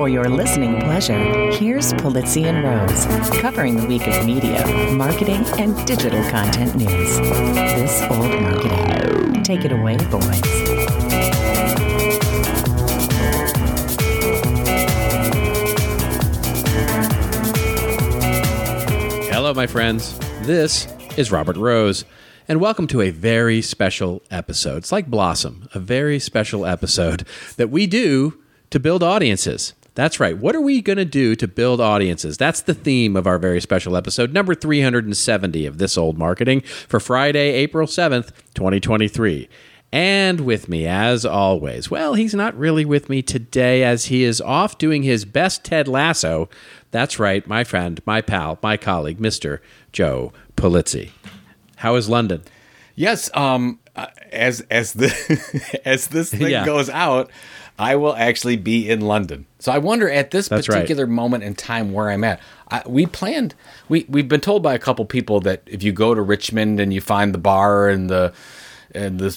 For your listening pleasure, here's Pulizzi and Rose, covering the week of media, marketing, and digital content news. This old marketing. Take it away, boys. Hello, my friends. This is Robert Rose, and welcome to a very special episode. It's like Blossom, a very special episode that we do to build audiences. That's right. What are we going to do to build audiences? That's the theme of our very special episode, number 370 of This Old Marketing for Friday, April 7th, 2023. And with me, as always, well, he's not really with me today as he is off doing his best Ted Lasso. That's right, my friend, my pal, my colleague, Mr. Joe Pulizzi. How is London? Yes, um, uh, as as the as this thing Yeah. goes out, I will actually be in London. So I wonder at this That's right. particular moment in time where I'm at. I, we planned. We we've been told by a couple people that if you go to Richmond and you find the bar and the and the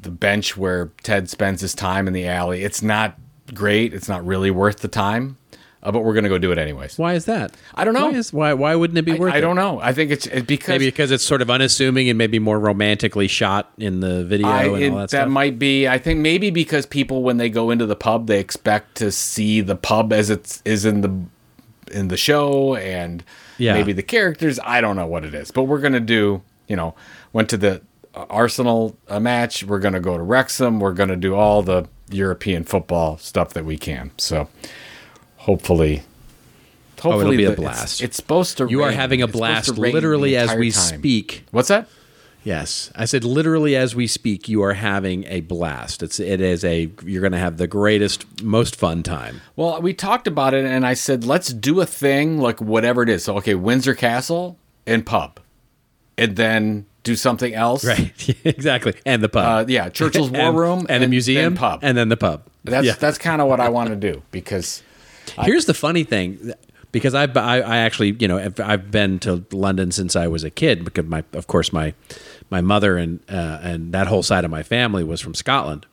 the bench where Ted spends his time in the alley, it's not great. It's not really worth the time. Uh, but we're gonna go do it anyways. Why is that? I don't know. Why, is, why, why wouldn't it be worth I it? don't know. I think it's, it's because Maybe because it's sort of unassuming and maybe more romantically shot in the video I, and it- all that that, might be. I think maybe because people when they go into the pub, they expect to see the pub as it is in the in the show, and Yeah. maybe the characters. I don't know what it is, but we're gonna do. You know, went to the uh, Arsenal uh, match. We're gonna go to Wrexham. We're gonna do all the European football stuff that we can. So hopefully. Hopefully Oh, be a the- it's- blast. It's, supposed to. you are having a It's blast literally as we time. speak. What's that? Yes, I said literally as we speak, you are having a blast. It's it is a you're going to have the greatest, most fun time. Well, we talked about it, and I said, let's do a thing like whatever it is. So, okay, Windsor Castle and pub, and then do something else. Right, exactly. And the pub, Uh, yeah, Churchill's War and, Room and, the museum, then pub. and then the pub. that's Yeah. that's kind of what I want to do because Here's the funny thing, because I, I, I actually, you know, I've, been to London since I was a kid. Because my, of course, my my mother and uh, and that whole side of my family was from Scotland,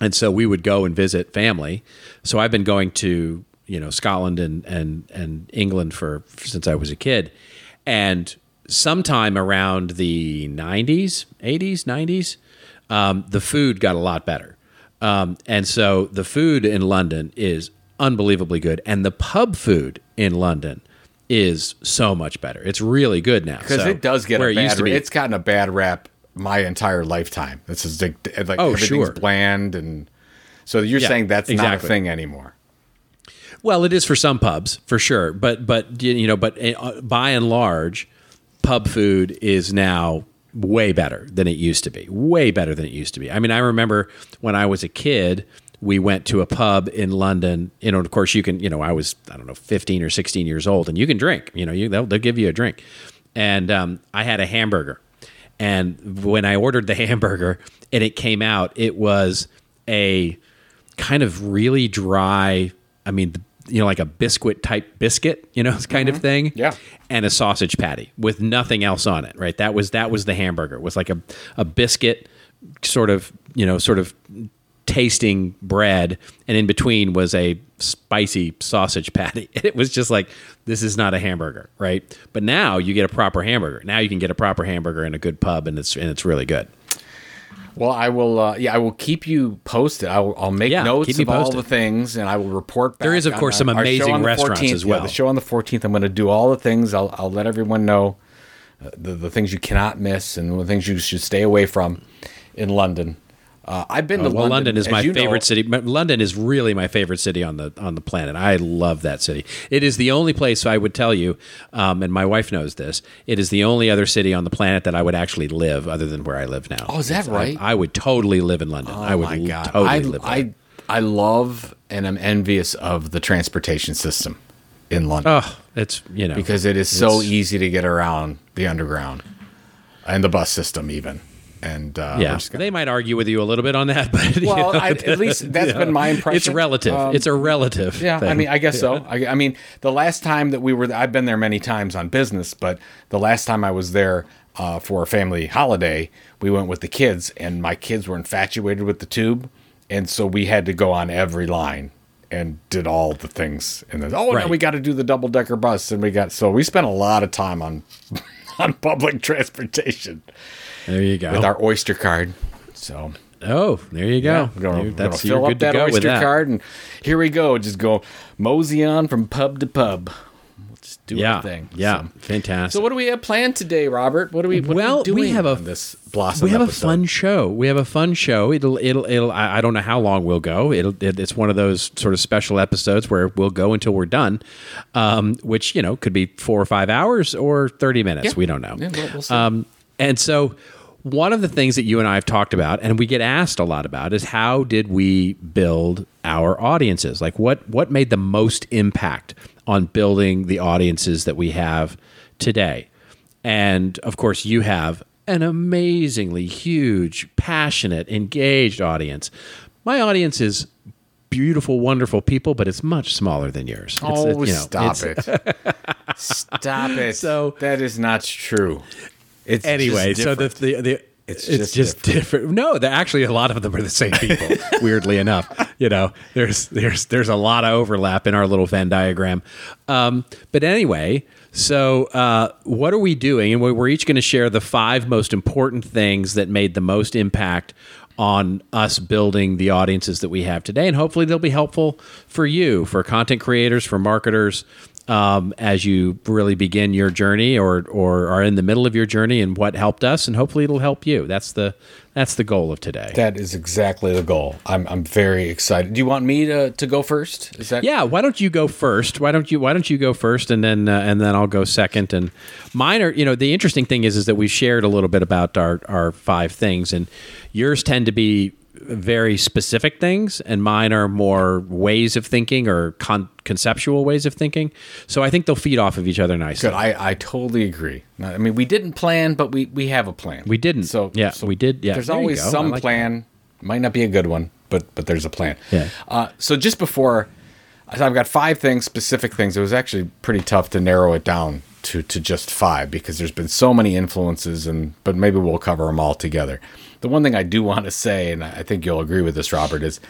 and so we would go and visit family. So I've been going to you know Scotland and and and England for since I was a kid, and sometime around the 90s, 80s, 90s, um, the food got a lot better. Um, and so the food in London is unbelievably good, and the pub food in London is so much better. It's really good now because So, it does get where a it used bad. to be. It's gotten a bad rap my entire lifetime. This is like, like Oh, everything's sure. bland, and so you're Yeah, saying that's not a thing anymore. Well, it is for some pubs, for sure. But but you know, but uh, by and large, pub food is now way better than it used to be. Way better than it used to be. I mean, I remember when I was a kid, we went to a pub in London. You know, of course, you can. You know, I was I don't know, fifteen or sixteen years old, and you can drink. You know, you they'll, they'll give you a drink. And um, I had a hamburger, and when I ordered the hamburger and it came out, it was a kind of really dry. I mean, you know, like a biscuit type biscuit, you know, kind of thing. Mm-hmm. Yeah. And a sausage patty with nothing else on it. Right. That was that was the hamburger. It was like a a biscuit, sort of you know, sort of tasting bread, and in between was a spicy sausage patty. It was just like this is not a hamburger, right? But now you get a proper hamburger. Now you can get a proper hamburger in a good pub, and it's and it's really good. Well, I will. Uh, yeah, I will keep you posted. I will, I'll make Yeah, notes of all the things, and I will report back. There is, of course, our- some amazing restaurants 14th. as Yeah, well. the show on the 14th. I'm going to do all the things. I'll, I'll let everyone know uh, the, the things you cannot miss and the things you should stay away from in London. Uh, I've been to well, London. London is my you know. favorite city. London is really my favorite city on the on the planet. I love that city. It is the only place I would tell you, um, and my wife knows this. It is the only other city on the planet that I would actually live, other than where I live now. Oh, is that It's- right? I, would totally live in London. I Oh would my god! totally I, live there. I I love and I'm envious of the transportation system in London. oh, it's you know because it is so easy to get around the underground and the bus system even and uh Yeah, gonna- they might argue with you a little bit on that, but you well know, I, at least that's you know, been my impression. It's relative. Um, it's a relative. yeah i mean i guess so I, I mean the last time that we were i've been there many times on business but the last time i was there uh, for a family holiday we went with the kids and my kids were infatuated with the tube and so we had to go on every line and did all the things. And then, oh, Right. now we got to do the double decker bus, and we got so we spent a lot of time on on public transportation There you go. with our Oyster card. So oh, there you go. we're gonna, that's gonna fill up that Oyster that. card, and here we go. Just go mosey on from pub to pub. We'll just do Yeah, our thing. yeah, So, fantastic. so what do we have planned today, Robert? What do we? What Well, we, we have a- this blossom. we have episode? a fun show. We have a fun show. It'll, it'll, it'll. I I don't know how long we'll go. It'll, it, it's one of those sort of special episodes where we'll go until we're done, um, which you know could be four or five hours or thirty minutes. Yeah. We don't know. Yeah, we'll- we'll see. Um, and so, one of the things that you and I have talked about, and we get asked a lot about, is how did we build our audiences? Like, what what made the most impact on building the audiences that we have today? And of course, you have an amazingly huge, passionate, engaged audience. My audience is beautiful, wonderful people, but it's much smaller than yours. It's- Oh, it- you know, stop it! stop it! So- that is not true. It's anyway, just so the, the the It's it's, just just, different. No, they actually a lot of them are the same people. weirdly enough, you know, there's there's there's a lot of overlap in our little Venn diagram. Um, but anyway, so uh, what are we doing? And we're each going to share the five most important things that made the most impact on us building the audiences that we have today, and hopefully they'll be helpful for you, for content creators, for marketers um, as you really begin your journey or or are in the middle of your journey and what helped us and hopefully it'll help you that's the that's the goal of today that is exactly the goal. I'm I'm very excited. Do you want me to to go first? Is that yeah why don't you go first why don't you why don't you go first and then uh, and then I'll go second and mine are you know the interesting thing is is that we've shared a little bit about our our five things and yours tend to be very specific things and mine are more ways of thinking or con- conceptual ways of thinking so I think they'll feed off of each other nicely Good. I, I totally agree. I mean, we didn't plan, but we, we have a plan. We didn't. So Yeah, so we did. Yeah, There's there always some like plan. Might not be a good one, but but there's a plan. Yeah. Uh, so just before, so I've got five things, specific things. It was actually pretty tough to narrow it down to to just five because there's been so many influences, and but maybe we'll cover them all together. The one thing I do want to say, and I think you'll agree with this, Robert, is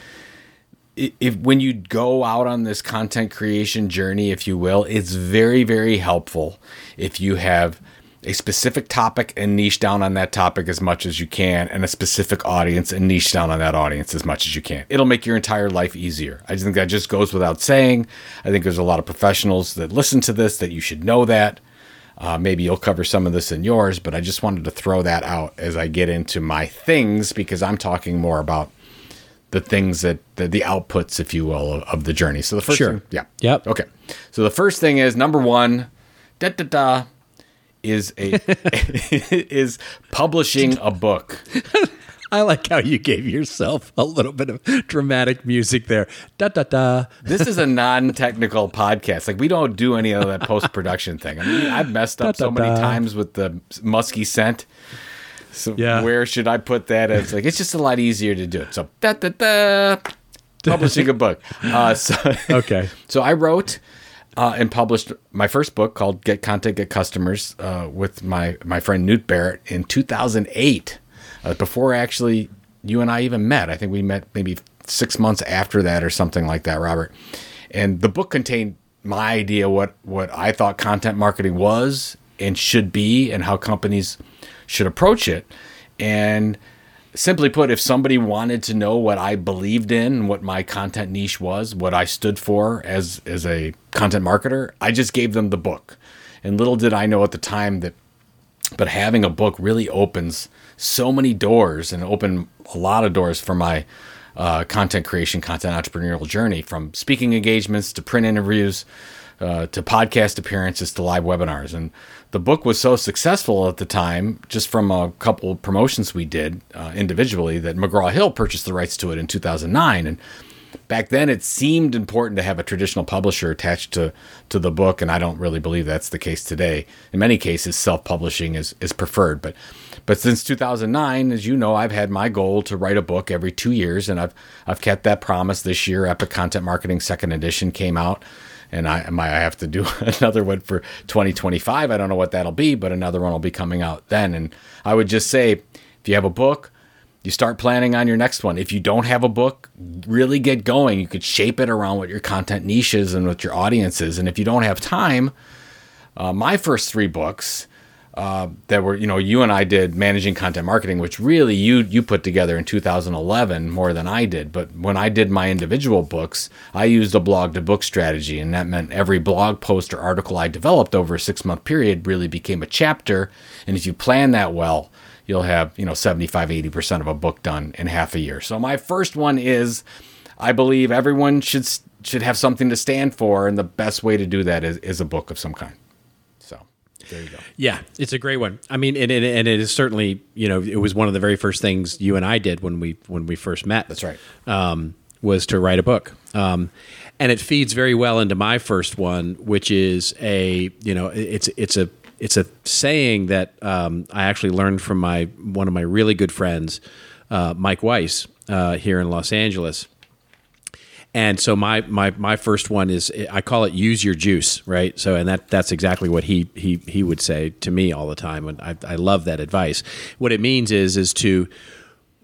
if when you go out on this content creation journey, if you will, it's very, very helpful if you have a specific topic and niche down on that topic as much as you can, and a specific audience and niche down on that audience as much as you can. It'll make your entire life easier. I think that just goes without saying. I think there's a lot of professionals that listen to this that you should know that. Uh, maybe you'll cover some of this in yours, but I just wanted to throw that out as I get into my things because I'm talking more about the things that the, the outputs, if you will, of, of the journey. So the first Sure. thing, yeah, Yep. okay. So the first thing is number one, da da da, is a is publishing a book. I like how you gave yourself a little bit of dramatic music there. Da da da. This is a non-technical podcast. Like we don't do any of that post-production thing. I mean, I've messed up so many Da-da-da. times with the musky scent. So Yeah. where should I put that? It's like it's just a lot easier to do it. So da da da, publishing a book. Uh, so Okay. So I wrote uh, and published my first book called "Get Content, Get Customers" uh, with my my friend Newt Barrett in 2008. Uh, before actually you and I even met, I think we met maybe six months after that or something like that, Robert. And the book contained my idea what what I thought content marketing was and should be, and how companies should approach it. And simply put, if somebody wanted to know what I believed in, what my content niche was, what I stood for as as a content marketer, I just gave them the book. And little did I know at the time that but having a book really opens so many doors and open a lot of doors for my uh, content creation, content entrepreneurial journey from speaking engagements to print interviews uh, to podcast appearances to live webinars. And the book was so successful at the time, just from a couple promotions we did uh, individually, that McGraw Hill purchased the rights to it in 2009. And back then it seemed important to have a traditional publisher attached to to the book and I don't really believe that's the case today. In many cases self-publishing is is preferred, but but since 2009, as you know, I've had my goal to write a book every 2 years and I've I've kept that promise this year. Epic Content Marketing second edition came out and I might have to do another one for 2025. I don't know what that'll be, but another one will be coming out then and I would just say if you have a book you start planning on your next one. If you don't have a book, really get going. You could shape it around what your content niche is and what your audience is. And if you don't have time, uh, my first three books uh, that were, you know, you and I did managing content marketing, which really you you put together in 2011 more than I did. But when I did my individual books, I used a blog to book strategy, and that meant every blog post or article I developed over a six month period really became a chapter. And if you plan that well, you'll have you know 75 80% of a book done in half a year so my first one is i believe everyone should should have something to stand for and the best way to do that is, is a book of some kind there you go Yeah, it's a great one. I mean, and, and, and it is certainly, you know, it was one of the very first things you and I did when we when we first met. That's right. Um, was to write a book, um, and it feeds very well into my first one, which is a, you know, it's it's a it's a saying that um, I actually learned from my one of my really good friends, uh, Mike Weiss, uh, here in Los Angeles. And so my my my first one is I call it use your juice, right? So and that that's exactly what he he he would say to me all the time, and I, I love that advice. What it means is is to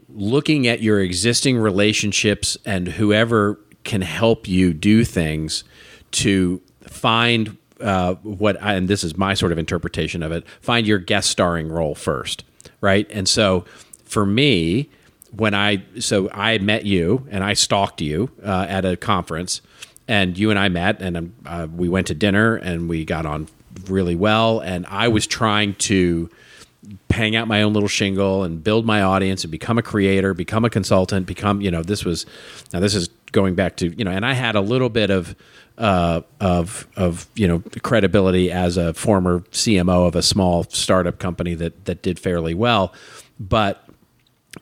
looking at your existing relationships and whoever can help you do things to find uh, what I, and this is my sort of interpretation of it find your guest starring role first right and so for me when i so i met you and i stalked you uh, at a conference and you and i met and uh, we went to dinner and we got on really well and i was trying to hang out my own little shingle and build my audience and become a creator, become a consultant, become, you know, this was now this is going back to, you know, and I had a little bit of uh, of of you know credibility as a former CMO of a small startup company that that did fairly well, but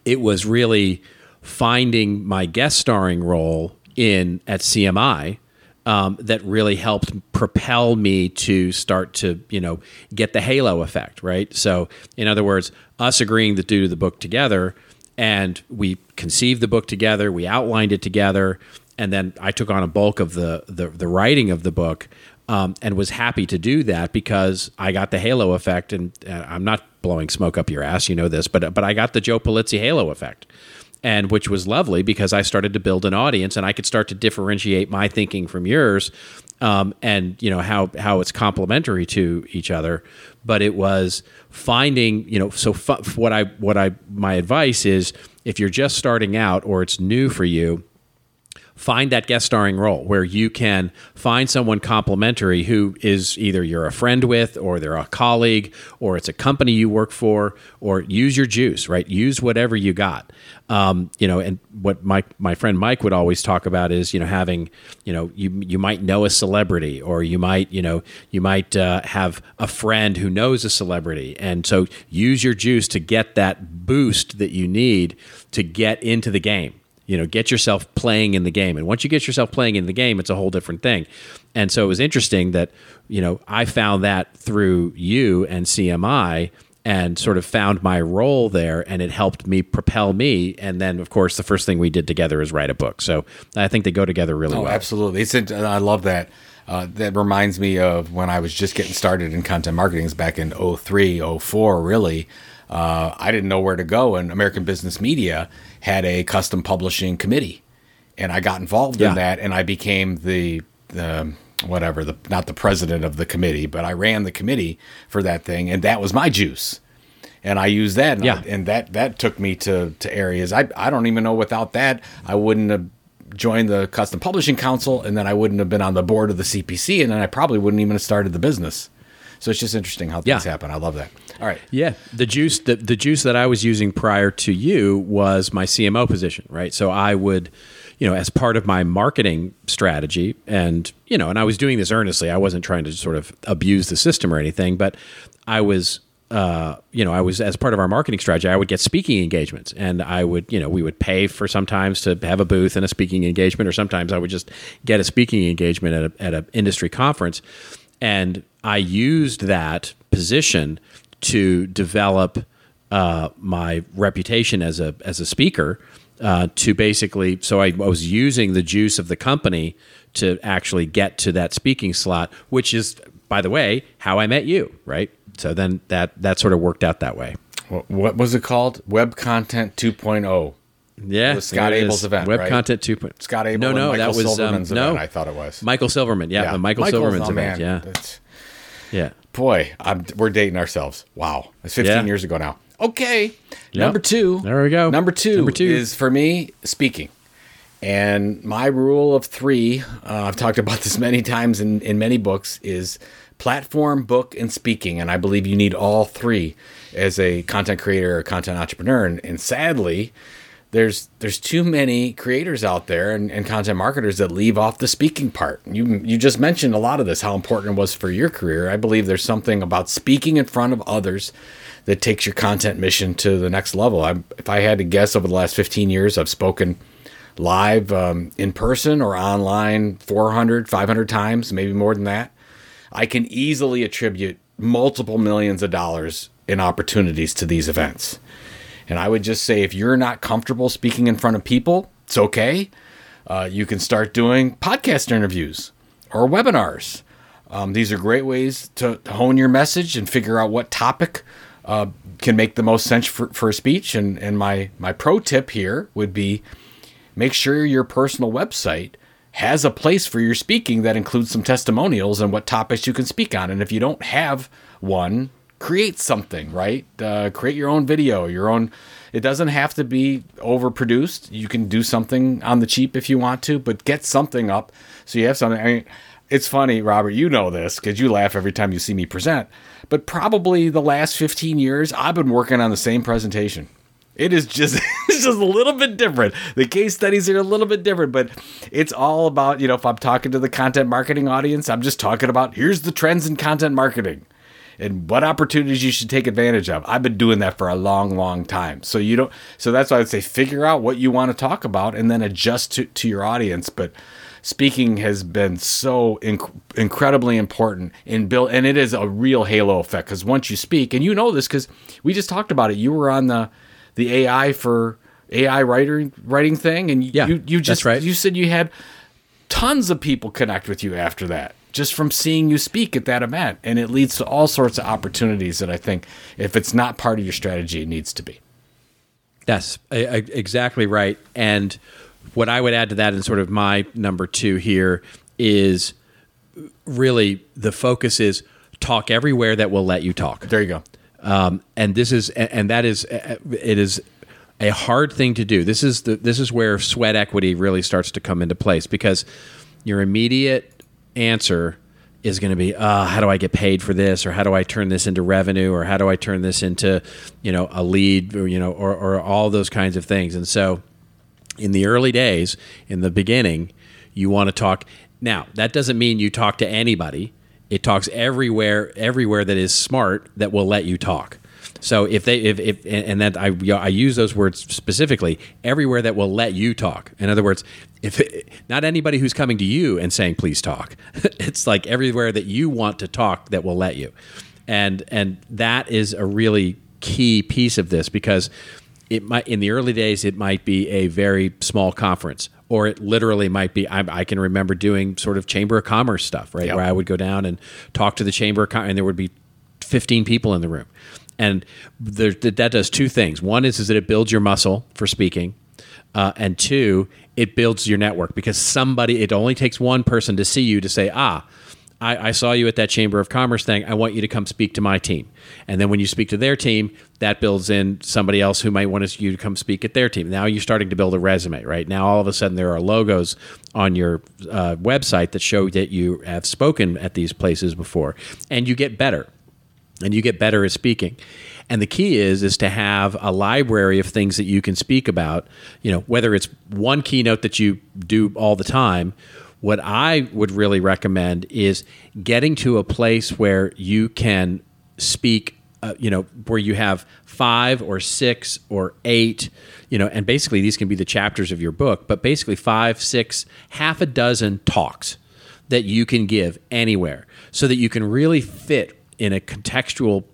it was really finding my guest starring role in at CMI um, that really helped propel me to start to you know get the halo effect right? So in other words us agreeing to do the book together and we conceived the book together we outlined it together and then i took on a bulk of the the, the writing of the book um, and was happy to do that because i got the halo effect and uh, i'm not blowing smoke up your ass you know this but but i got the joe Pulizzi halo effect and which was lovely because I started to build an audience and I could start to differentiate my thinking from yours, um, and you know how how it's complementary to each other. But it was finding you know so what I what I my advice is if you're just starting out or it's new for you find that guest starring role where you can find someone complimentary who is either you're a friend with or they're a colleague or it's a company you work for or use your juice right? Use whatever you got. Um, you know and what my my friend mike would always talk about is you know having you know you you might know a celebrity or you might you know you might uh, have a friend who knows a celebrity. And so use your juice to get that boost that you need to get into the game you know get yourself playing in the game and once you get yourself playing in the game it's a whole different thing and so it was interesting that you know i found that through you and cmi and sort of found my role there and it helped me propel me and then of course the first thing we did together is write a book so i think they go together really Oh, well absolutely. It's, I love that. Uh, that reminds me of when I was just getting started in content marketing back in 03, 04, really. Uh, I didn't know where to go, and American Business Media had a custom publishing committee. And I got involved Yeah. in that, and I became the, the whatever, the not the president of the committee, but I ran the committee for that thing, and that was my juice. And I used that, and, Yeah. I- and that that took me to to areas I I don't even know without that I wouldn't have joined the Custom Publishing Council, and then I wouldn't have been on the board of the CPC, and then I probably wouldn't even have started the business. So it's just interesting how things Yeah. happen. I love that. All right. Yeah, the juice the, the juice that I was using prior to you was my CMO position, right? So I would, you know, as part of my marketing strategy, and you know, and I was doing this earnestly. I wasn't trying to sort of abuse the system or anything, but I was. Uh, you know, I was as part of our marketing strategy. I would get speaking engagements, and I would, you know, we would pay for sometimes to have a booth and a speaking engagement, or sometimes I would just get a speaking engagement at a, at an industry conference, and I used that position to develop uh, my reputation as a as a speaker uh, to basically so I was using the juice of the company to actually get to that speaking slot, which is by the way how I met you, right? So then that that sort of worked out that way. What was it called? Web Content 2.0. Yeah, was Scott it Abel's event, Web right? content two point. Scott Abel No, no, Michael that was Silverman's um, no. event, I thought it was. Michael Silverman. Yeah, the Michael Michael's- Silverman's oh, event. man, Yeah, that's- yeah. Boy, I'm, we're dating ourselves. Wow. it's 15 Yeah. years ago now. Okay. Number two. There we go. Number two, Number two. is for me speaking. And my rule of three, uh, I've talked about this many times in, in many books, is platform, book, and speaking. And I believe you need all three as a content creator or content entrepreneur. And, and sadly, there's there's too many creators out there and, and content marketers that leave off the speaking part. You you just mentioned a lot of this, how important it was for your career. I believe there's something about speaking in front of others that takes your content mission to the next level. I, if I had to guess, over the last 15 years, I've spoken live um, in person or online 400, 500 times, maybe more than that. I can easily attribute multiple millions of dollars in opportunities to these events. And I would just say if you're not comfortable speaking in front of people, it's okay. Uh, you can start doing podcast interviews or webinars. Um, these are great ways to hone your message and figure out what topic uh, can make the most sense for, for a speech. And, and my, my pro tip here would be make sure your personal website has a place for your speaking that includes some testimonials and what topics you can speak on. And if you don't have one, create something, right? Uh, create your own video, your own. It doesn't have to be overproduced. You can do something on the cheap if you want to, but get something up so you have something. I mean, it's funny, Robert. You know this because you laugh every time you see me present. But probably the last 15 years, I've been working on the same presentation. It is just it's just a little bit different. The case studies are a little bit different, but it's all about, you know, if I'm talking to the content marketing audience, I'm just talking about here's the trends in content marketing and what opportunities you should take advantage of. I've been doing that for a long, long time. So you don't so that's why I'd say figure out what you want to talk about and then adjust to, to your audience. But speaking has been so inc- incredibly important in build and it is a real halo effect because once you speak and you know this because we just talked about it you were on the the ai for ai writer writing thing and Yeah, you, you just right. you said you had tons of people connect with you after that just from seeing you speak at that event and it leads to all sorts of opportunities that i think if it's not part of your strategy it needs to be That's exactly right. And what I would add to that, and sort of my number two here, is really the focus is talk everywhere that will let you talk. there you go um, and this is and that is it is a hard thing to do. This is the this is where sweat equity really starts to come into place because your immediate answer is going to be, uh, how do I get paid for this, or how do I turn this into revenue, or how do I turn this into, you know, a lead, or you know, or, or all those kinds of things. And so, in the early days, in the beginning, you want to talk. Now, that doesn't mean you talk to anybody. It talks everywhere, everywhere that is smart that will let you talk. So if they, if, if and that I, I use those words specifically, everywhere that will let you talk. In other words, if it, not anybody who's coming to you and saying please talk, it's like everywhere that you want to talk that will let you, and and that is a really key piece of this because it might in the early days it might be a very small conference or it literally might be I, I can remember doing sort of chamber of commerce stuff right Yep. where i would go down and talk to the chamber of commerce and there would be 15 people in the room and there, that does two things one is, is that it builds your muscle for speaking uh, and two it builds your network because somebody it only takes one person to see you to say ah I, I saw you at that Chamber of Commerce thing. I want you to come speak to my team. And then when you speak to their team, that builds in somebody else who might want you to come speak at their team. Now you're starting to build a resume, right? Now all of a sudden there are logos on your uh, website that show that you have spoken at these places before, and you get better and you get better at speaking. And the key is is to have a library of things that you can speak about, you know, whether it's one keynote that you do all the time, what I would really recommend is getting to a place where you can speak uh, you know where you have five or six or eight you know and basically these can be the chapters of your book but basically five six half a dozen talks that you can give anywhere so that you can really fit in a contextual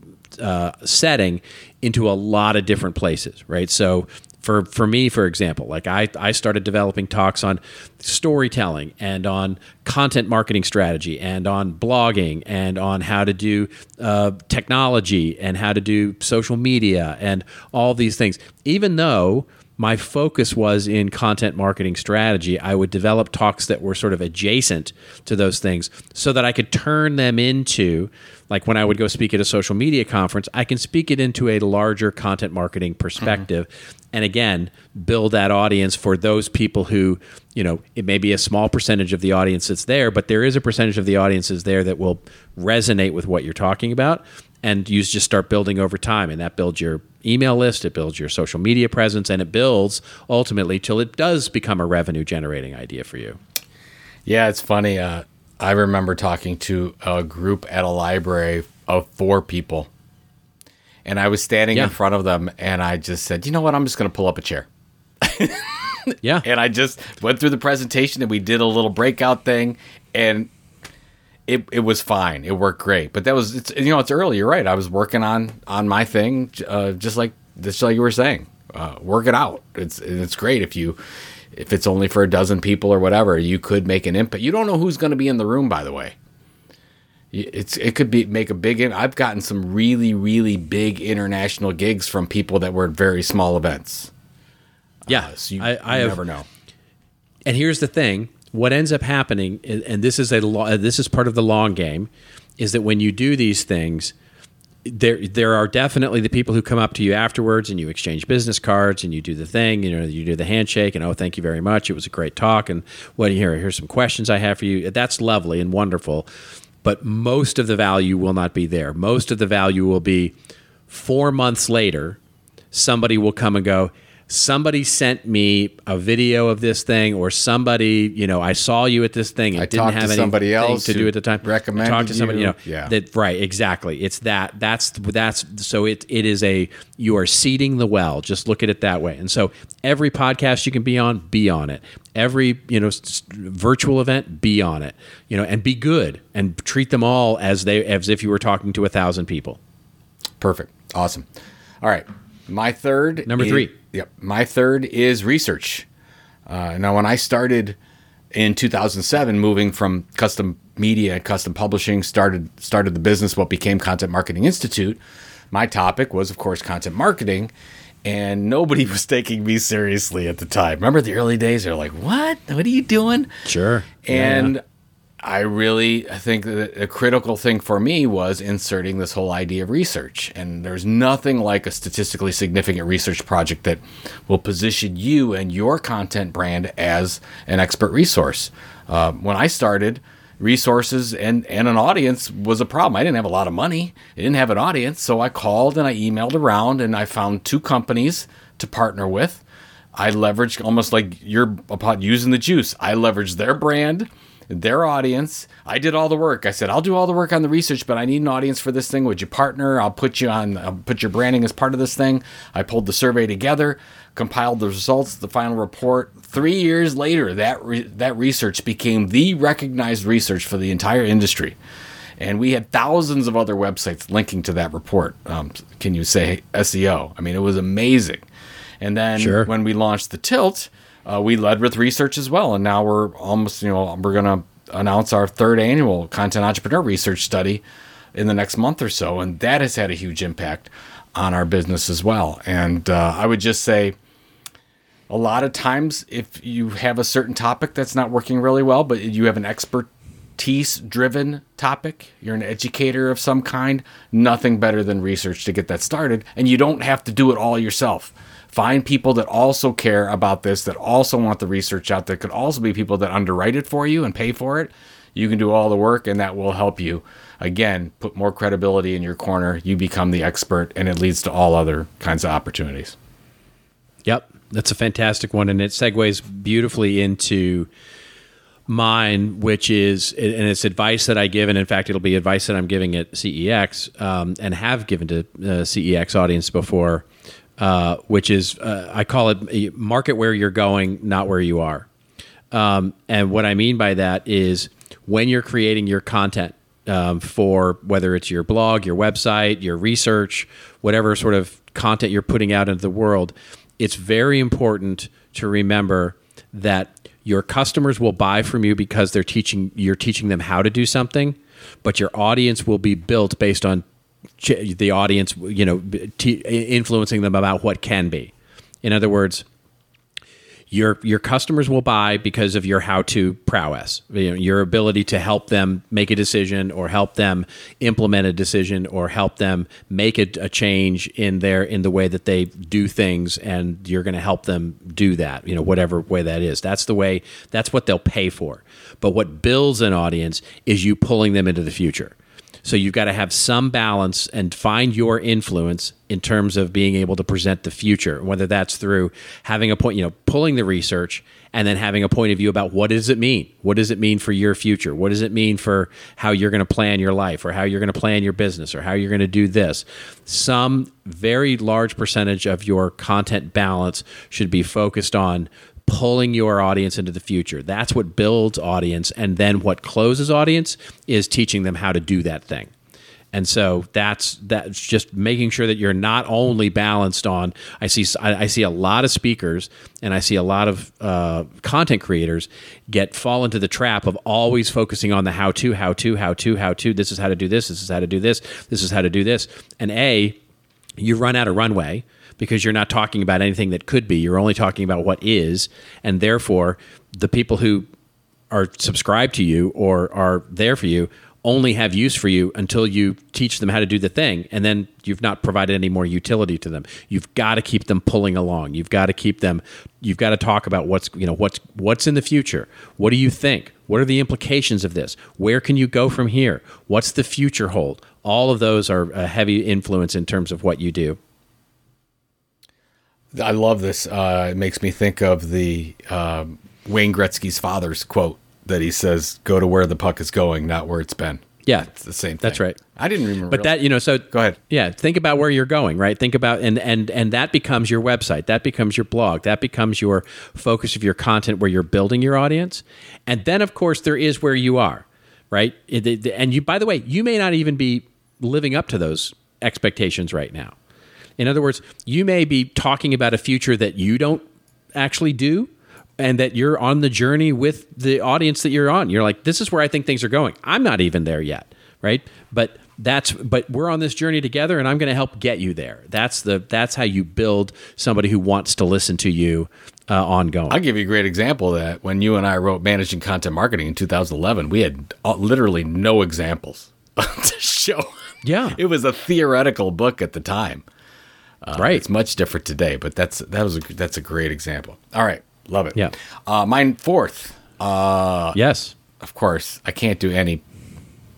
uh, setting into a lot of different places, right? So for for me, for example, like I I started developing talks on storytelling and on content marketing strategy and on blogging and on how to do uh, technology and how to do social media and all these things. Even though my focus was in content marketing strategy, I would develop talks that were sort of adjacent to those things so that I could turn them into, like when I would go speak at a social media conference, I can speak it into a larger content marketing perspective. Mm-hmm. And again, build that audience for those people who, you know, it may be a small percentage of the audience that's there, but there is a percentage of the audiences there that will resonate with what you're talking about and you just start building over time and that builds your email list it builds your social media presence and it builds ultimately till it does become a revenue generating idea for you. Yeah it's funny uh, i remember talking to a group at a library of four people. And i was standing yeah. in front of them and i just said you know what? I'm just going to pull up a chair. Yeah. And i just went through the presentation and we did a little breakout thing and it, it was fine. It worked great. But that was it's you know it's early. You're right. I was working on on my thing, uh, just like just like you were saying. Uh, work it out. It's it's great if you if it's only for a dozen people or whatever. You could make an impact. You don't know who's going to be in the room, by the way. It's it could be make a big. I've gotten some really really big international gigs from people that were at very small events. Yeah, uh, so you, I, I you have, never know. And here's the thing: what ends up happening, and this is a uh, this is part of the long game, is that when you do these things, there there are definitely the people who come up to you afterwards and you exchange business cards and you do the thing you know you do the handshake and oh thank you very much. It was a great talk. And what here here's some questions I have for you. That's lovely and wonderful but most of the value will not be there. Most of the value will be 4 months later somebody will come and go somebody sent me a video of this thing or somebody you know i saw you at this thing and I didn't have somebody else to do at the time. Recommend talk to somebody you, you. know yeah. that right exactly. It's that that's that's so it it is a you are seeding the well. Just look at it that way. And so every podcast you can be on be on it. Every you know virtual event be on it. You know and be good and treat them all as they as if you were talking to a thousand people. Perfect. Awesome. All right my third number three Yep. My third is research. Uh, now, when I started in 2007, moving from custom media and custom publishing, started started the business what became Content Marketing Institute. My topic was, of course, content marketing, and nobody was taking me seriously at the time. Remember the early days? They're like, "What? What are you doing?" Sure. And yeah. I really think that a critical thing for me was inserting this whole idea of research. And there's nothing like a statistically significant research project that will position you and your content brand as an expert resource. Uh, when I started, resources and, and an audience was a problem. I didn't have a lot of money, I didn't have an audience. So I called and I emailed around and I found two companies to partner with. I leveraged almost like you're about using the juice. I leveraged their brand their audience. I did all the work. I said, I'll do all the work on the research, but I need an audience for this thing. Would you partner? I'll put you on, I'll put your branding as part of this thing. I pulled the survey together, compiled the results, the final report. Three years later, that, re- that research became the recognized research for the entire industry. And we had thousands of other websites linking to that report. Um, can you say SEO? I mean, it was amazing. And then sure. when we launched the Tilt, uh, we led with research as well, and now we're almost you know we're gonna announce our third annual content entrepreneur research study in the next month or so, and that has had a huge impact on our business as well. And uh, I would just say, a lot of times, if you have a certain topic that's not working really well, but you have an expertise driven topic, you're an educator of some kind, nothing better than research to get that started, and you don't have to do it all yourself Find people that also care about this, that also want the research out. That could also be people that underwrite it for you and pay for it. You can do all the work, and that will help you. Again, put more credibility in your corner. You become the expert, and it leads to all other kinds of opportunities. Yep, that's a fantastic one, and it segues beautifully into mine, which is, and it's advice that I give, and in fact, it'll be advice that I'm giving at CEX um, and have given to uh, CEX audience before, uh, which is uh, I call it market where you're going, not where you are. Um, and what I mean by that is when you're creating your content um, for whether it's your blog, your website, your research, whatever sort of content you're putting out into the world, it's very important to remember that your customers will buy from you because they're teaching you're teaching them how to do something, but your audience will be built based on ch- the audience, you know, t- influencing them about what can be. In other words, your your customers will buy because of your how-to prowess you know, your ability to help them make a decision or help them implement a decision or help them make a, a change in their in the way that they do things and you're going to help them do that you know whatever way that is. That's the way that's what they'll pay for. But what builds an audience is you pulling them into the future so you've got to have some balance and find your influence in terms of being able to present the future, whether that's through having a point, you know, pulling the research and then having a point of view about what does it mean? What does it mean for your future? What does it mean for how you're going to plan your life or how you're going to plan your business or how you're going to do this? Some very large percentage of your content balance should be focused on pulling your audience into the future. That's what builds audience. And then what closes audience is teaching them how to do that thing. And so that's that's just making sure that you're not only balanced on. I see I, see a lot of speakers and I see a lot of uh, content creators get fall into the trap of always focusing on the how to, how to, how to, how to. This is how to do this. This is how to do this. This is how to do this. And a, you run out of runway because you're not talking about anything that could be. You're only talking about what is, and therefore the people who are subscribed to you or are there for you only have use for you until you teach them how to do the thing and then you've not provided any more utility to them. You've got to keep them pulling along. You've got to keep them you've got to talk about what's you know what's what's in the future. What do you think? What are the implications of this? Where can you go from here? What's the future hold? All of those are a heavy influence in terms of what you do I love this. Uh, it makes me think of the um, Wayne Gretzky's father's quote that he says, "Go to where the puck is going, not where it's been." Yeah, it's the same. Thing. That's right. I didn't remember, but that you know. So go ahead. Yeah, think about where you're going. Right. Think about and and and that becomes your website. That becomes your blog. That becomes your focus of your content, where you're building your audience. And then, of course, there is where you are. Right. And you, by the way, you may not even be living up to those expectations right now. In other words, you may be talking about a future that you don't actually do and that you're on the journey with the audience that you're on. You're like, this is where I think things are going. I'm not even there yet, right? But that's but we're on this journey together and I'm going to help get you there. That's the that's how you build somebody who wants to listen to you uh, ongoing. I'll give you a great example of that. When you and I wrote Managing Content Marketing in 2011, we had uh, literally no examples to show. Yeah. It was a theoretical book at the time. Uh, right. It's much different today, but that's that was a, that's a great example. All right, love it. Yeah. Uh, mine fourth. Uh, yes. Of course, I can't do any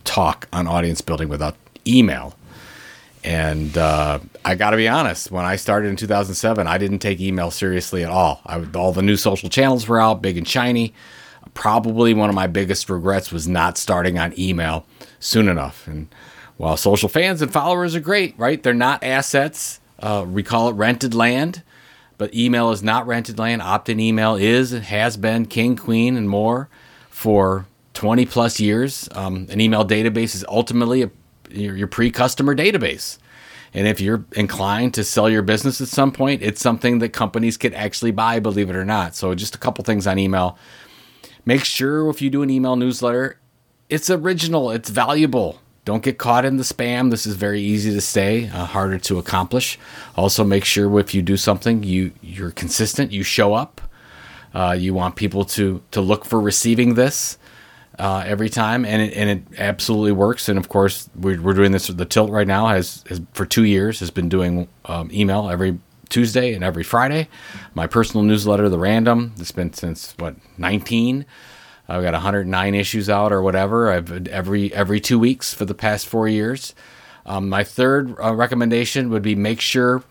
talk on audience building without email. And uh, I got to be honest, when I started in 2007, I didn't take email seriously at all. I, all the new social channels were out, big and shiny. Probably one of my biggest regrets was not starting on email soon enough. And while social fans and followers are great, right? They're not assets uh, we call it rented land, but email is not rented land. Opt in email is, has been king, queen, and more for 20 plus years. Um, an email database is ultimately a, your, your pre customer database. And if you're inclined to sell your business at some point, it's something that companies could actually buy, believe it or not. So, just a couple things on email. Make sure if you do an email newsletter, it's original, it's valuable. Don't get caught in the spam. This is very easy to say, uh, harder to accomplish. Also, make sure if you do something, you you're consistent. You show up. Uh, you want people to to look for receiving this uh, every time, and it, and it absolutely works. And of course, we're, we're doing this. The Tilt right now has, has for two years has been doing um, email every Tuesday and every Friday. My personal newsletter, The Random, it's been since what 19. I've got 109 issues out or whatever. I've every every two weeks for the past four years. Um, my third uh, recommendation would be make sure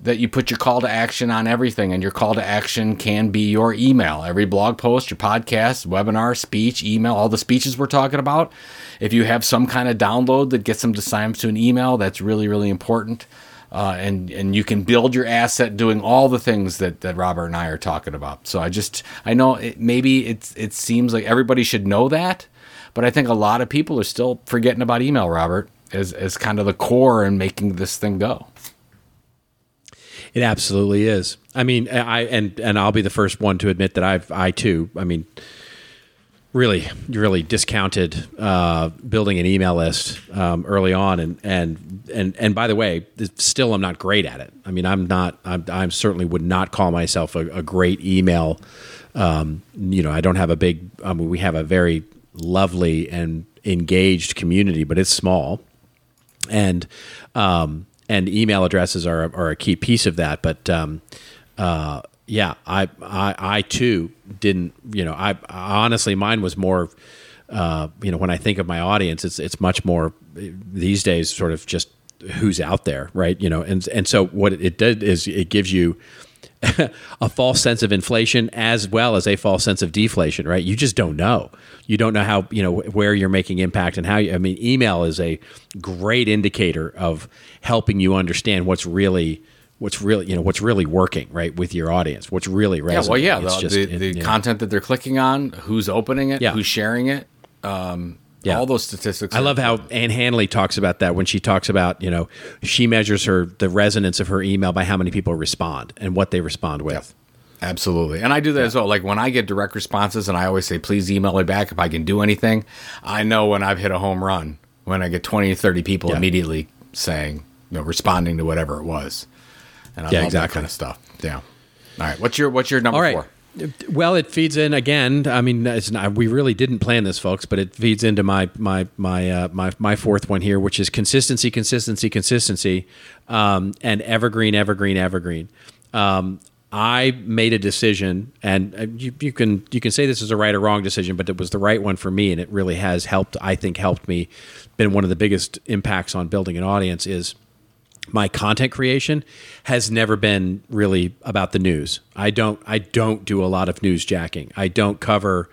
that you put your call to action on everything, and your call to action can be your email. Every blog post, your podcast, webinar, speech, email, all the speeches we're talking about. If you have some kind of download that gets them to sign up to an email, that's really really important uh, and and you can build your asset doing all the things that that Robert and I are talking about. So I just I know it, maybe it's it seems like everybody should know that, but I think a lot of people are still forgetting about email, Robert, as as kind of the core in making this thing go. It absolutely is. I mean, I and and I'll be the first one to admit that I've I too. I mean, really, really discounted uh, building an email list um, early on, and and and and by the way, still I'm not great at it. I mean, I'm not. I'm, I'm certainly would not call myself a, a great email. Um, you know, I don't have a big. I mean, we have a very lovely and engaged community, but it's small, and um, and email addresses are are a key piece of that. But um, uh, yeah, I, I I too didn't. You know, I, honestly mine was more. Uh, you know, when I think of my audience, it's it's much more these days, sort of just who's out there, right? You know, and and so what it did is it gives you a false sense of inflation as well as a false sense of deflation, right? You just don't know. You don't know how, you know, where you're making impact and how you, I mean, email is a great indicator of helping you understand what's really, what's really, you know, what's really working, right, with your audience, what's really resonating. Yeah, well, yeah, the, just, the, the it, content that they're clicking on, who's opening it, yeah. who's sharing it. Um, yeah. All those statistics. I love how Ann Handley talks about that when she talks about, you know, she measures her the resonance of her email by how many people respond and what they respond with. Yep. Absolutely. And I do that yeah. as well. Like when I get direct responses and I always say, please email me back if I can do anything, I know when I've hit a home run, when I get 20 or 30 people yeah. immediately saying, you know, responding to whatever it was. And I yeah, love exactly. that kind of stuff. Yeah. All right. What's your, what's your number right. four? Well, it feeds in again. I mean, not, we really didn't plan this, folks, but it feeds into my my my uh, my my fourth one here, which is consistency, consistency, consistency, um, and evergreen, evergreen, evergreen. Um, I made a decision, and uh, you, you, can you can say this is a right or wrong decision, but it was the right one for me, and it really has helped. I think helped me. Been one of the biggest impacts on building an audience is my content creation has never been really about the news. I don't I don't do a lot of news jacking. I don't cover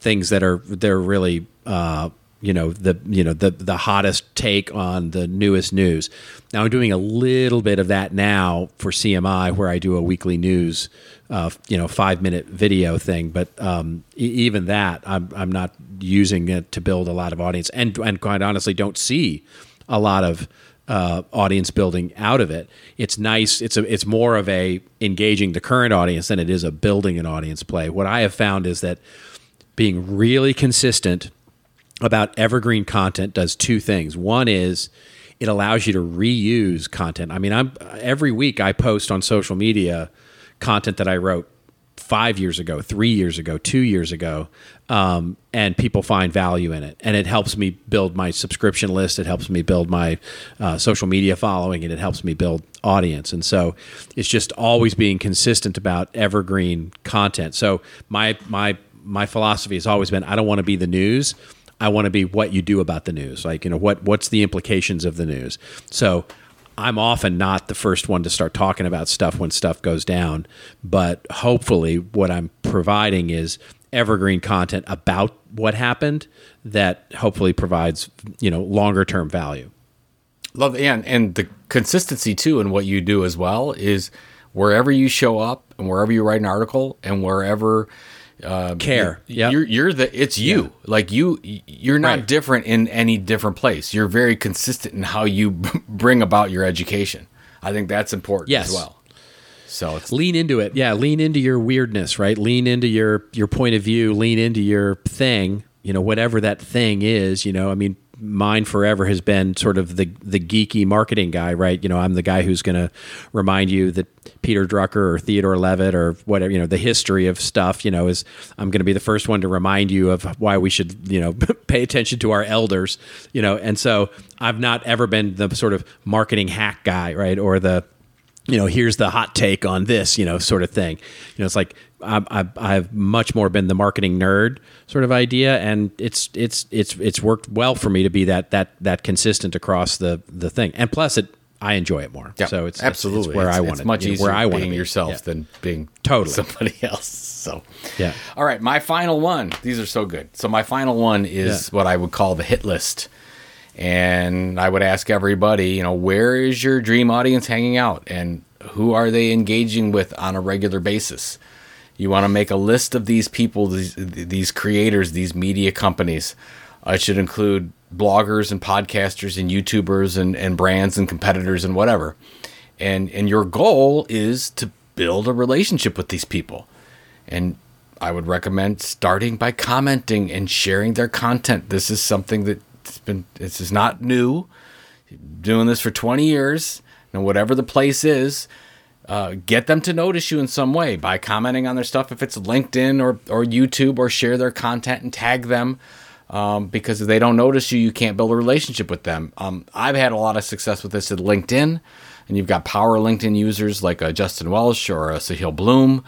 things that are they're really uh, you know the you know the the hottest take on the newest news. Now I'm doing a little bit of that now for CMI, where I do a weekly news, uh, you know, five minute video thing. But um, e- even that, I'm I'm not using it to build a lot of audience, and and quite honestly, don't see a lot of uh, audience building out of it. It's nice. It's a it's more of a engaging the current audience than it is a building an audience play. What I have found is that being really consistent about evergreen content does two things. One is it allows you to reuse content. I mean, I'm every week I post on social media content that I wrote five years ago, three years ago, two years ago, um, and people find value in it. And it helps me build my subscription list. It helps me build my uh, social media following, and it helps me build audience. And so it's just always being consistent about evergreen content. So my my my philosophy has always been I don't want to be the news. I want to be what you do about the news. Like you know what what's the implications of the news. So I'm often not the first one to start talking about stuff when stuff goes down, but hopefully what I'm providing is evergreen content about what happened that hopefully provides, you know, longer term value. Love and and the consistency too in what you do as well is wherever you show up and wherever you write an article and wherever uh, care. Yeah, you're, you're the it's you. Yeah. Like you, you're not right. different in any different place. You're very consistent in how you bring about your education. I think that's important yes. as well. So it's lean into it. Yeah, lean into your weirdness, right? Lean into your your point of view. Lean into your thing. You know, whatever that thing is. You know, I mean, mine forever has been sort of the the geeky marketing guy, right? You know, I'm the guy who's going to remind you that Peter Drucker or Theodore Levitt or whatever, you know, the history of stuff, you know, is I'm going to be the first one to remind you of why we should, you know, pay attention to our elders, you know. And so I've not ever been the sort of marketing hack guy, right? Or the you know, here's the hot take on this, you know, sort of thing. You know, it's like I, have much more been the marketing nerd sort of idea, and it's it's it's it's worked well for me to be that that that consistent across the the thing. And plus, it I enjoy it more. Yeah, so it's absolutely it's, where it's, I want it's much you know, where I want being be. yourself yeah. than being totally somebody else. So yeah. All right, my final one. These are so good. So my final one is yeah. what I would call the hit list. And I would ask everybody, you know, where is your dream audience hanging out? And who are they engaging with on a regular basis? You want to make a list of these people, these, these creators, these media companies. It should include bloggers and podcasters and YouTubers and, and brands and competitors and whatever. and and your goal is to build a relationship with these people. And I would recommend starting by commenting and sharing their content. This is something that's been this is not new. Doing this for 20 years, and whatever the place is, uh, get them to notice you in some way by commenting on their stuff if it's LinkedIn or, or YouTube or share their content and tag them. Um, because if they don't notice you, you can't build a relationship with them. Um, I've had a lot of success with this at LinkedIn, and you've got power LinkedIn users like uh, Justin Welsh or uh, Sahil Bloom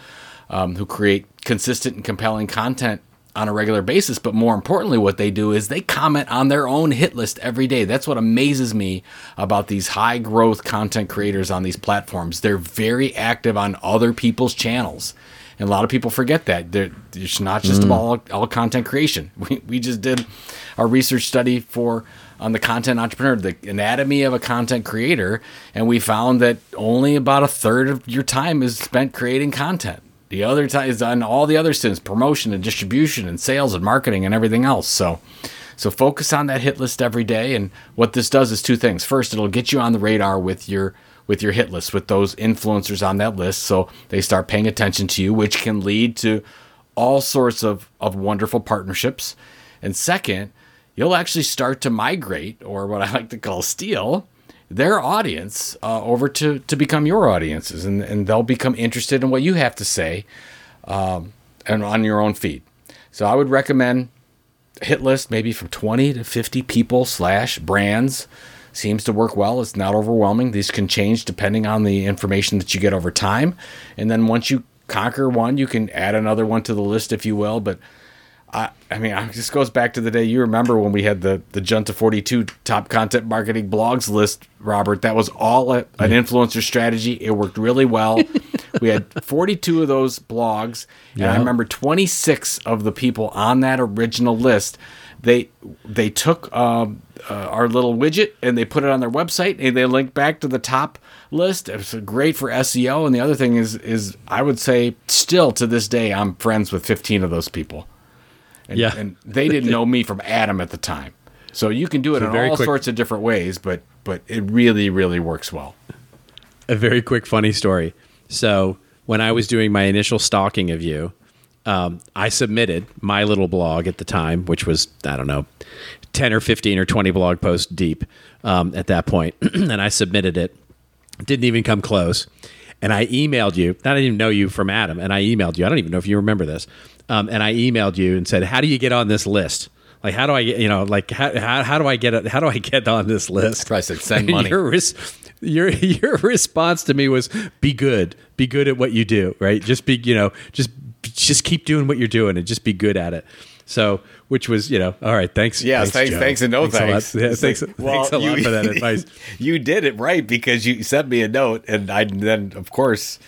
um, who create consistent and compelling content on a regular basis. But more importantly, what they do is they comment on their own hit list every day. That's what amazes me about these high growth content creators on these platforms. They're very active on other people's channels. And a lot of people forget that. They're, it's not just mm. about all, all, content creation. We, we just did our research study for on the content entrepreneur, the anatomy of a content creator, and we found that only about a third of your time is spent creating content. The other time is on all the other sins, promotion and distribution and sales and marketing and everything else. So, so focus on that hit list every day. And what this does is two things. First, it'll get you on the radar with your with your hit list with those influencers on that list, so they start paying attention to you, which can lead to all sorts of of wonderful partnerships. And second, you'll actually start to migrate, or what I like to call steal, their audience uh, over to to become your audiences, and and they'll become interested in what you have to say, um, and on your own feed. So I would recommend hit list maybe from 20 to 50 people slash brands. Seems to work well. It's not overwhelming. These can change depending on the information that you get over time. And then once you conquer one you can add another one to the list if you will. But I, I mean, this goes back to the day you remember when we had the the Junta 42 top content marketing blogs list, Robert. That was all a, an influencer strategy. It worked really well. we had 42 of those blogs, and I remember 26 of the people on that original list. They they took um, uh, our little widget and they put it on their website, and they linked back to the top list. It was great for SEO. And the other thing is is I would say still to this day I'm friends with 15 of those people. And, yeah. and they didn't know me from Adam at the time. So you can do it so in all quick, sorts of different ways, but but it really really works well. A very quick funny story. So when I was doing my initial stalking of you, um, I submitted my little blog at the time, which was I don't know, ten or fifteen or twenty blog posts deep um, at that point, and I submitted it. Didn't even come close. And I emailed you. I didn't even know you from Adam, and I emailed you. I don't even know if you remember this. Um, and I emailed you and said, "How do you get on this list? Like, how do I, you know, like how how, how do I get how do I get on this list?" I said, "Send money." Your, res- your your response to me was, "Be good, be good at what you do, right? Just be, you know, just just keep doing what you're doing and just be good at it." So, which was, you know, all right. Thanks. yeah, thanks, thanks, thanks and no thanks. thanks. Yeah, thanks, well, thanks a you, lot for that advice. You did it right because you sent me a note, and I then, of course,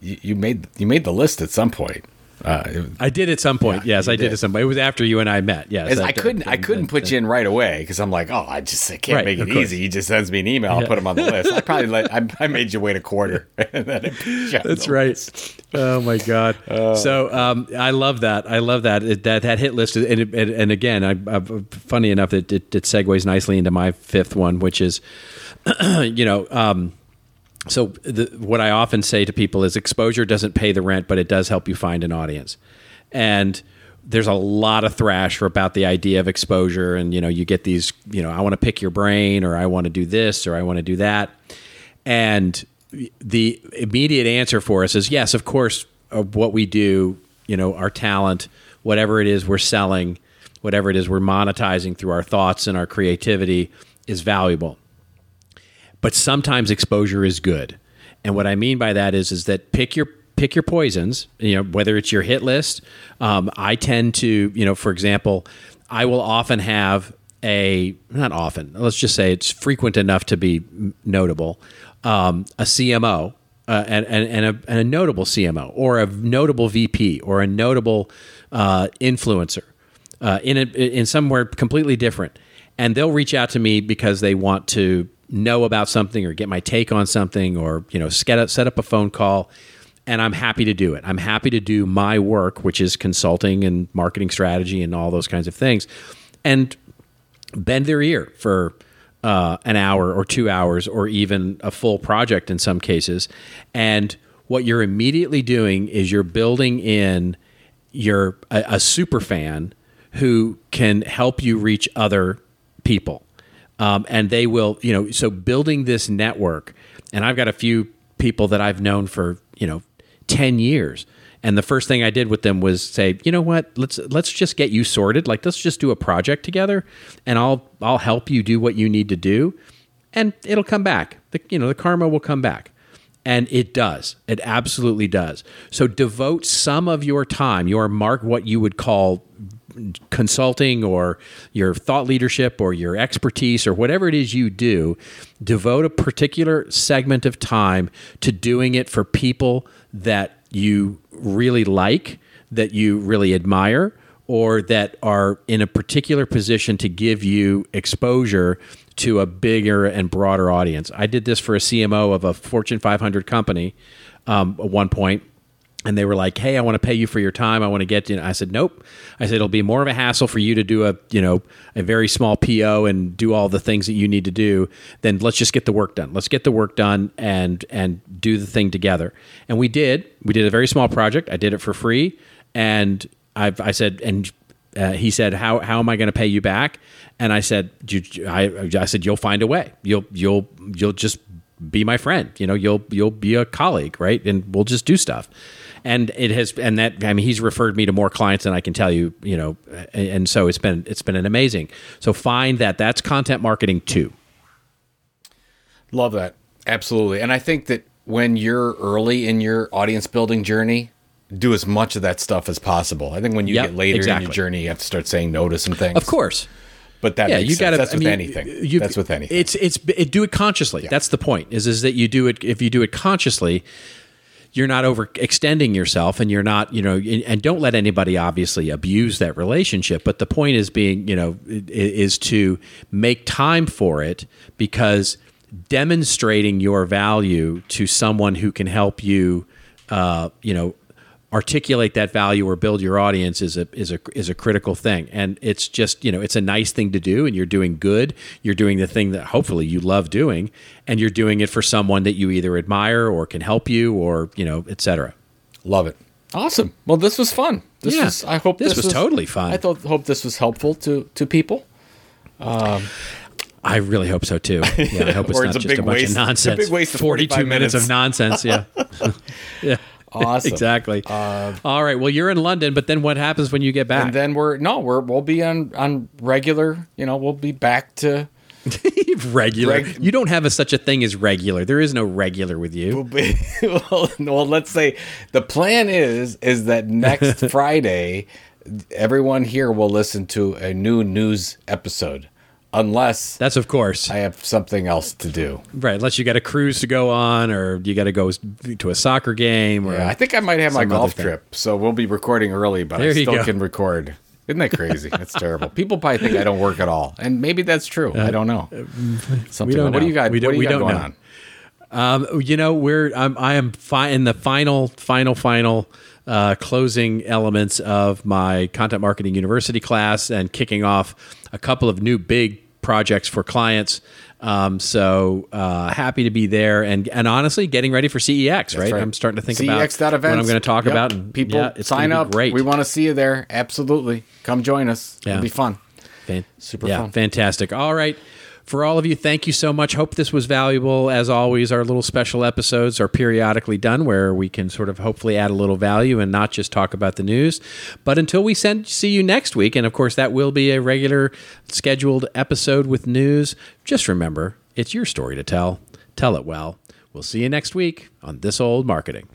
you, you made you made the list at some point. Uh, I did at some point. Yeah, yes, I did. did. at some point. It was after you and I met. Yes, I, I couldn't. I couldn't put you in right away because I'm like, oh, I just I can't right, make it easy. He just sends me an email. I'll put him on the list. I probably let. I, I, made you wait a quarter. That's right. Oh my god. Uh, so um, I love that. I love that. It, that that hit list. And, and, and again, I, I, funny enough, it, it, it segues nicely into my fifth one, which is, you know. Um, so the, what I often say to people is exposure doesn't pay the rent, but it does help you find an audience. And there's a lot of thrash about the idea of exposure, and you know, you get these, you know, I want to pick your brain, or I want to do this, or I want to do that, and the immediate answer for us is yes, of course, of what we do, you know, our talent, whatever it is we're selling, whatever it is we're monetizing through our thoughts and our creativity is valuable but sometimes exposure is good. And what I mean by that is is that pick your pick your poisons. You know whether it's your hit list. Um, I tend to you know for example, I will often have a not often. Let's just say it's frequent enough to be notable. Um, a CMO. Uh, and, and, and, a, and a notable CMO or a notable VP or a notable uh, influencer uh, in a, in somewhere completely different, and they'll reach out to me because they want to know about something or get my take on something or you know set up, set up a phone call and I'm happy to do it. I'm happy to do my work, which is consulting and marketing strategy and all those kinds of things, and bend their ear for uh, an hour or two hours or even a full project in some cases. And what you're immediately doing is you're building in your a, a super fan who can help you reach other people. Um, and they will, you know, so building this network. And I've got a few people that I've known for, you know, 10 years. And the first thing I did with them was say, you know what, let's let's just get you sorted. Like let's just do a project together and I'll I'll help you do what you need to do and it'll come back. The you know, the karma will come back. And it does. It absolutely does. So devote some of your time, your mark what you would call consulting or your thought leadership or your expertise or whatever it is you do, devote a particular segment of time to doing it for people that you really like, that you really admire, or that are in a particular position to give you exposure to a bigger and broader audience. I did this for a CMO of a Fortune 500 company um, at one point and they were like, "Hey, I want to pay you for your time. I want to get you." I said, "Nope." I said it'll be more of a hassle for you to do a you know a very small PO and do all the things that you need to do. Then let's just get the work done. Let's get the work done and and do the thing together. And we did. We did a very small project. I did it for free, and I, I said, and uh, he said, "How how am I going to pay you back?" And I said, I, I said, you'll find a way. You'll you'll you'll just be my friend. You know, you'll you'll be a colleague, right? And we'll just do stuff." And it has and that I mean he's referred me to more clients than I can tell you you know and so it's been it's been an amazing. So find that. That's content marketing too. Love that. Absolutely. And I think that when you're early in your audience building journey do as much of that stuff as possible. I think when you Yep, get later exactly. in your journey you have to start saying no to some things. Of course. But that yeah makes you got to that's I with mean, anything. you- that's with anything. it's it's it, do it consciously. That's the point is is that you do it if you do it consciously you're not overextending yourself and you're not you know and don't let anybody obviously abuse that relationship. But the point is being you know is to make time for it because demonstrating your value to someone who can help you uh, you know articulate that value or build your audience is a is a is a critical thing and it's just you know it's a nice thing to do and you're doing good you're doing the thing that hopefully you love doing and you're doing it for someone that you either admire or can help you or you know etc love it awesome well this was fun this Yeah. was I hope This was totally fun. I thought hope this was helpful to to people um, I really hope so too. Yeah, I hope it's not it's a just big a bunch waste- of it's a nonsense. big waste of 42 minutes minutes. of nonsense. Yeah. yeah. awesome Exactly. Uh, All right. Well, you're in London, but then what happens when you get back? and then we're no we're we'll be on on regular you know we'll be back to regular. Reg- you don't have a, such a thing as regular. There is no regular with you. We'll well, well let's say the plan is is that next friday everyone here will listen to a new news episode unless That's of course. I have something else to do. Right. Unless you got a cruise to go on, or you got to go to a soccer game, or yeah, i think i might have my golf trip so we'll be recording early but There i still go. can record. Isn't that crazy? That's terrible. People probably think i don't work at all and maybe that's true. I don't know. something don't what do you got We don't- do you we got don't going know. on? Um, you know, we're I'm, I am fi- in the final, final, final uh, closing elements of my content marketing university class and kicking off a couple of new big projects for clients. Um, so uh, happy to be there and and honestly getting ready for CEX. Right? right. I'm starting to think CEX about what I'm going to talk Yep. about. And people yeah, sign up Great. we want to see you there absolutely come join us Yeah. it'll be fun Fan- Super yeah, fun. fantastic. All right. For all of you, thank you so much. Hope this was valuable. As always, our little special episodes are periodically done where we can sort of hopefully add a little value and not just talk about the news. But until we send, see you next week, and of course, that will be a regular scheduled episode with news, just remember it's your story to tell. Tell it well. We'll see you next week on This Old Marketing.